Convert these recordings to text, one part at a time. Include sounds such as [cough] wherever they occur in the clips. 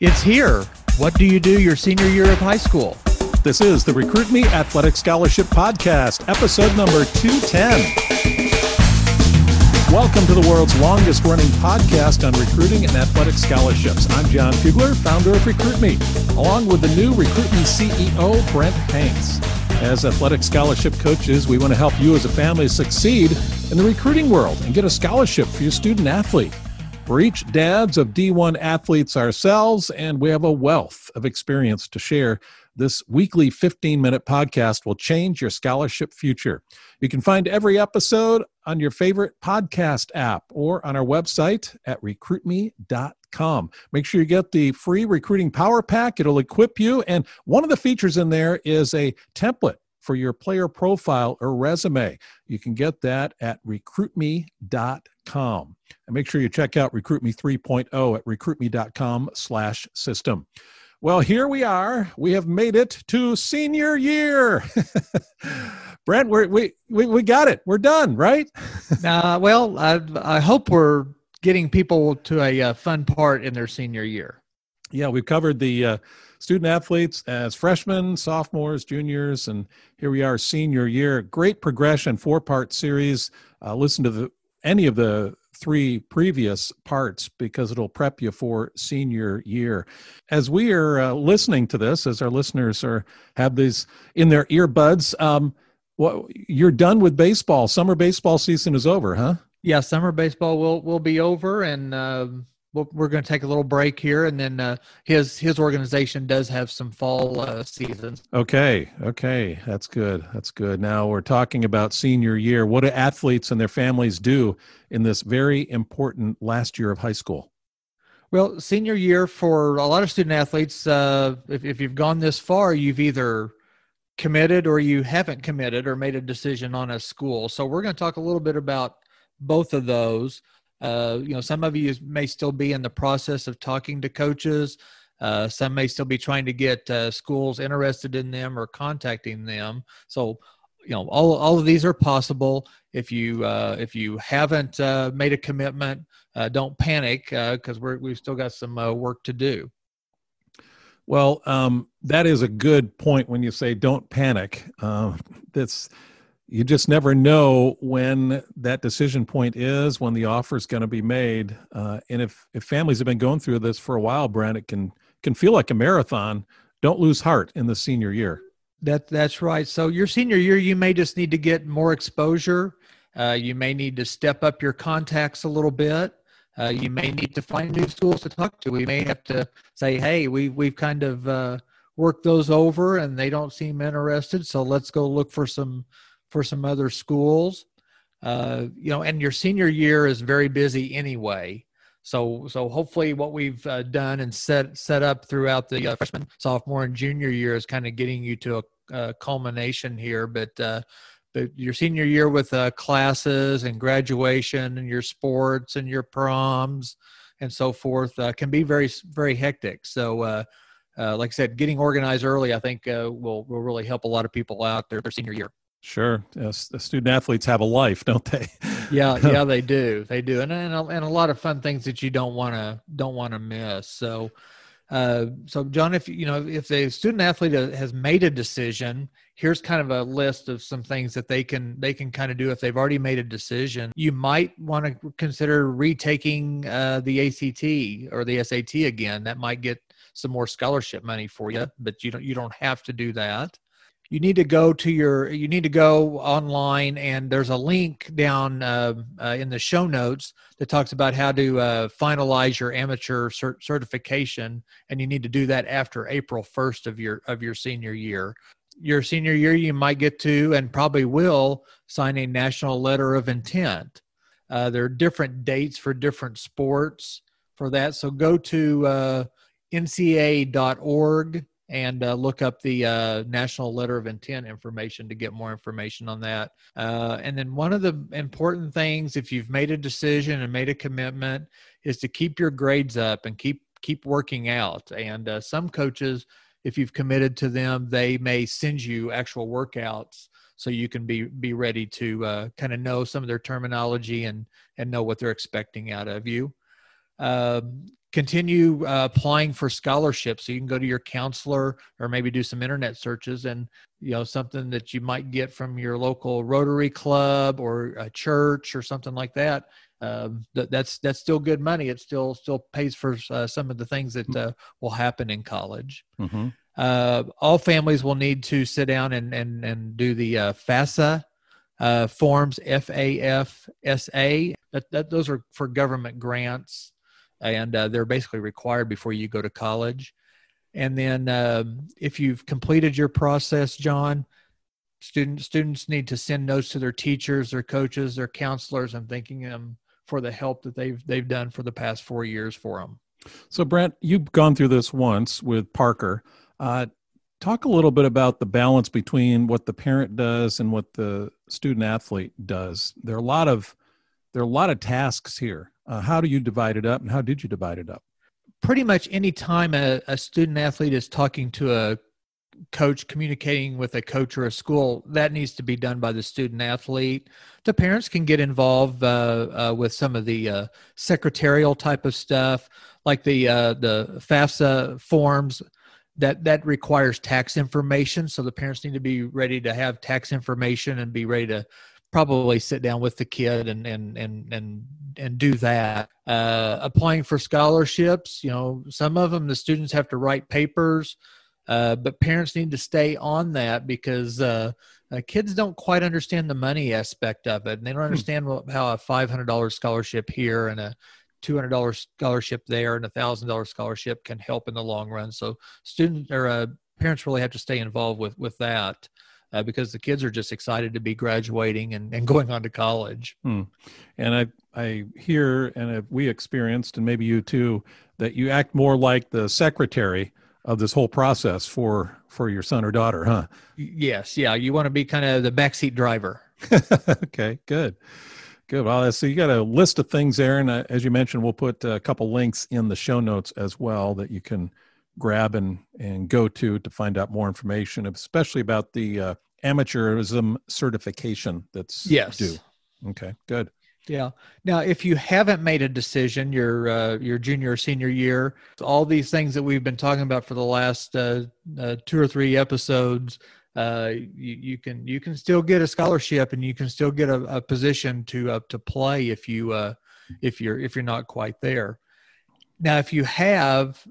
It's here. What do you do your senior year of high school? This is the Recruit Me Athletic Scholarship Podcast, episode number 210. Welcome to the world's longest running podcast on recruiting and athletic scholarships. I'm John Fugler, founder of Recruit Me, along with the new Recruit Me CEO, Brent Hanks. As athletic scholarship coaches, we want to help you as a family succeed in the recruiting world and get a scholarship for your student athlete. We're each dads of D1 athletes ourselves, and we have a wealth of experience to share. This weekly 15 minute podcast will change your scholarship future. You can find every episode on your favorite podcast app or on our website at recruitme.com. Make sure you get the free recruiting power pack, it'll equip you. And one of the features in there is a template for your player profile or resume. You can get that at recruitme.com. And make sure you check out RecruitMe 3.0 at recruitme.com slash system. Well, here we are. We have made it to senior year. [laughs] Brent, we, we, we got it. We're done, right? [laughs] uh, well, I, I hope we're getting people to a uh, fun part in their senior year. Yeah, we've covered the uh, student athletes as freshmen, sophomores, juniors, and here we are, senior year. Great progression, four part series. Uh, listen to the any of the three previous parts because it'll prep you for senior year. As we are uh, listening to this, as our listeners are have these in their earbuds, um, what you're done with baseball. Summer baseball season is over, huh? Yeah, summer baseball will will be over, and um, we're going to take a little break here, and then uh, his his organization does have some fall uh, seasons. Okay, okay, that's good. That's good. Now we're talking about senior year. What do athletes and their families do in this very important last year of high school? Well, senior year for a lot of student athletes, uh, if, if you've gone this far, you've either committed or you haven't committed or made a decision on a school. So we're going to talk a little bit about both of those. Uh, you know, some of you may still be in the process of talking to coaches. Uh, some may still be trying to get uh, schools interested in them or contacting them. So, you know, all all of these are possible. If you uh, if you haven't uh, made a commitment, uh, don't panic because we're we've still got some work to do. Well, um, that is a good point when you say don't panic. that's you just never know when that decision point is, when the offer is going to be made. Uh, and if, if families have been going through this for a while, Brent, it can, can feel like a marathon. Don't lose heart in the senior year. That, that's right. So your senior year, you may just need to get more exposure. Uh, you may need to step up your contacts a little bit. Uh, you may need to find new schools to talk to. We may have to say, hey, we, we've kind of uh, worked those over and they don't seem interested. So let's go look for some – for some other schools. Uh, you know, and your senior year is very busy anyway. So, so hopefully, what we've uh, done and set set up throughout the uh, freshman, sophomore, and junior year is kind of getting you to a, a culmination here. But, uh, but your senior year with uh, classes and graduation and your sports and your proms and so forth uh, can be very very hectic. So, uh, like I said, getting organized early, I think, will will really help a lot of people out their, their senior year. Sure. Yes, the student athletes have a life, don't they? yeah, [laughs] yeah, they do. They do, and and a, and a lot of fun things that you don't want to don't want to miss. So, uh, so John, if you know if the student athlete has made a decision, here's kind of a list of some things that they can they can kind of do if they've already made a decision. You might want to consider retaking uh, the ACT or the SAT again. That might get some more scholarship money for you, but you don't you don't have to do that you need to go to your you need to go online and there's a link down uh, uh, in the show notes that talks about how to uh, finalize your amateur cert- certification and you need to do that after april 1st of your of your senior year. Your senior year you might get to and probably will sign a national letter of intent. Uh, there are different dates for different sports for that so go to uh, ncaa.org and uh, look up the uh, National Letter of Intent information to get more information on that. Uh, and then one of the important things, if you've made a decision and made a commitment, is to keep your grades up and keep keep working out. And uh, some coaches, if you've committed to them, they may send you actual workouts so you can be be ready to uh, kind of know some of their terminology and and know what they're expecting out of you. Um, continue uh, applying for scholarships. So you can go to your counselor or maybe do some internet searches and you know something that you might get from your local rotary club or a church or something like that. Um, that, that's that's still good money. It still still pays for uh, some of the things that uh, will happen in college. Mm-hmm. Uh, all families will need to sit down and and, and do the uh, fafsa uh, forms f-a-f-s-a that, that, those are for government grants and uh, they're basically required before you go to college. And then um, if you've completed your process, John, students students need to send notes to their teachers, their coaches, their counselors, and thanking them for the help that they've they've done for the past four years for them. So, Brent, you've gone through this once with Parker. Uh, talk a little bit about the balance between what the parent does and what the student athlete does. There are a lot of there are a lot of tasks here. Uh, how do you divide it up, and how did you divide it up? Pretty much any time a, a student athlete is talking to a coach communicating with a coach or a school that needs to be done by the student athlete the parents can get involved uh, uh, with some of the uh, secretarial type of stuff like the uh, the fafsa forms that that requires tax information so the parents need to be ready to have tax information and be ready to probably sit down with the kid and and and and and do that. Uh, applying for scholarships, you know, some of them the students have to write papers, uh, but parents need to stay on that because uh, uh kids don't quite understand the money aspect of it, and they don't hmm. understand hmm. how a five hundred dollars scholarship here and a two hundred dollars scholarship there and a thousand dollars scholarship can help in the long run. So students or uh, parents really have to stay involved with with that uh, because the kids are just excited to be graduating and, and going on to college. Hmm. And I, I hear, and we experienced, and maybe you too, that you act more like the secretary of this whole process for for your son or daughter, huh? Yes, yeah. You want to be kind of the backseat driver. [laughs] okay, good. Good. Well, so you got a list of things there, and uh, as you mentioned, we'll put a couple links in the show notes as well that you can grab and and go to to find out more information, especially about the uh, amateurism certification that's yes. due. Okay, good. Yeah. Now, if you haven't made a decision your uh, your junior or senior year, all these things that we've been talking about for the last uh, uh, two or three episodes, uh, you, you, can you can still get a scholarship and you can still get a, a position to uh, to play if you uh, if you're if you're not quite there. Now, if you have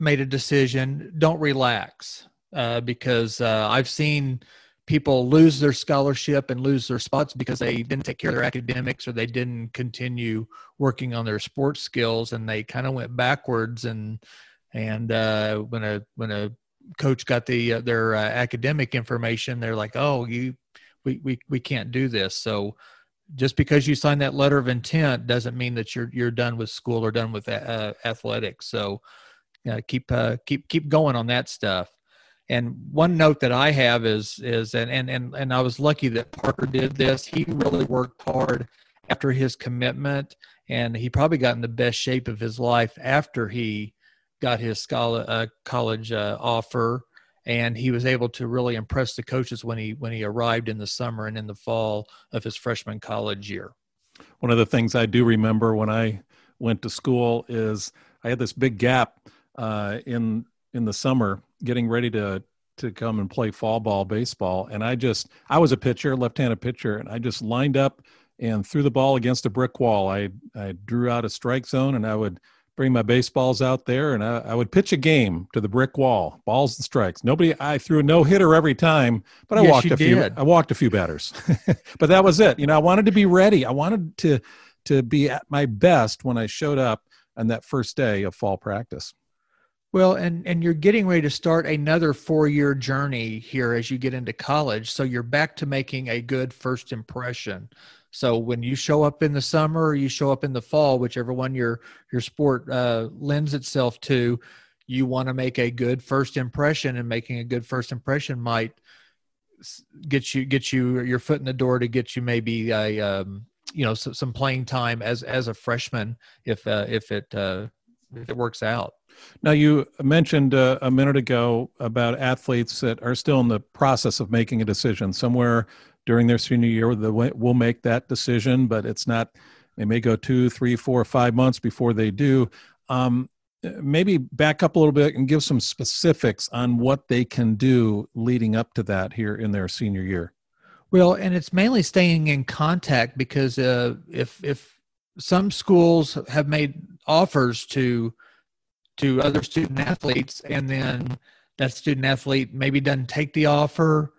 made a decision, don't relax uh, because uh, I've seen people lose their scholarship and lose their spots because they didn't take care of their academics or they didn't continue working on their sports skills and they kind of went backwards and and uh, when a when a coach got the uh, their uh, academic information they're like oh you we, we we can't do this. So just because you sign that letter of intent doesn't mean that you're you're done with school or done with uh, athletics. So uh, keep uh, keep keep going on that stuff. And one note that I have is is and and and, and I was lucky that Parker did this. He really worked hard after his commitment, and he probably got in the best shape of his life after he got his scholar, uh, college uh, offer and he was able to really impress the coaches when he when he arrived in the summer and in the fall of his freshman college year. One of the things I do remember when I went to school is I had this big gap uh, in in the summer, getting ready to to come and play fall ball baseball, and I just I was a pitcher, left-handed pitcher, and I just lined up and threw the ball against a brick wall. I I drew out a strike zone, and I would bring my baseballs out there, and I, I would pitch a game to the brick wall, balls and strikes. Nobody, I threw a no hitter every time, but I yes, walked a did. few. I walked a few batters, [laughs] but that was it. You know, I wanted to be ready. I wanted to to be at my best when I showed up on that first day of fall practice. Well, and and you're getting ready to start another four-year journey here as you get into college. So you're back to making a good first impression. So when you show up in the summer or you show up in the fall, whichever one your your sport uh, lends itself to, you want to make a good first impression, and making a good first impression might get you get you your foot in the door to get you maybe a um, you know some playing time as as a freshman if uh, if it uh, it works out. Now, you mentioned uh, a minute ago about athletes that are still in the process of making a decision. Somewhere during their senior year, they will make that decision, but it's not, they may go two, three, four, five months before they do. Um, maybe back up a little bit and give some specifics on what they can do leading up to that here in their senior year. Well, and it's mainly staying in contact because uh, if if some schools have made offers to to other student athletes, and then that student athlete maybe doesn't take the offer,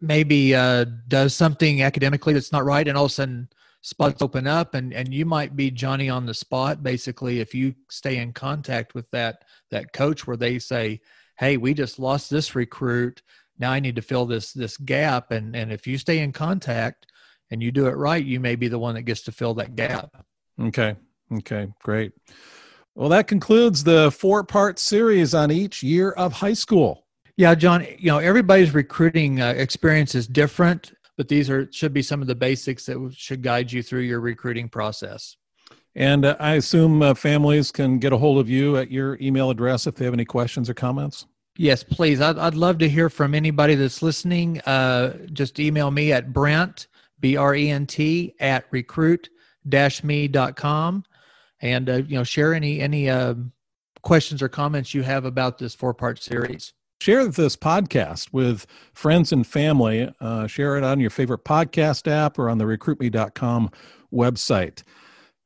maybe uh, does something academically that's not right, and all of a sudden spots open up, and and you might be Johnny on the spot. Basically, if you stay in contact with that that coach, where they say, "Hey, we just lost this recruit." now I need to fill this this gap and and if you stay in contact and you do it right, you may be the one that gets to fill that gap. Okay. Okay, great. Well, that concludes the four part series on each year of high school. Yeah, John, you know, everybody's recruiting uh, experience is different, but these are should be some of the basics that should guide you through your recruiting process. And uh, I assume uh, families can get a hold of you at your email address if they have any questions or comments. Yes, please. I'd, I'd love to hear from anybody that's listening. Uh, just email me at Brent, B R E N T, at recruit me.com and, uh, you know, share any, any uh, questions or comments you have about this four part series. Share this podcast with friends and family. Uh, share it on your favorite podcast app or on the recruitme.com website.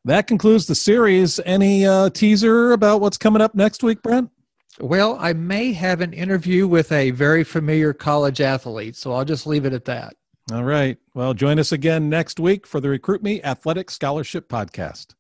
That concludes the series. Any uh, teaser about what's coming up next week, Brent? Well, I may have an interview with a very familiar college athlete, so I'll just leave it at that. All right. Well, join us again next week for the Recruit Me Athletic Scholarship Podcast.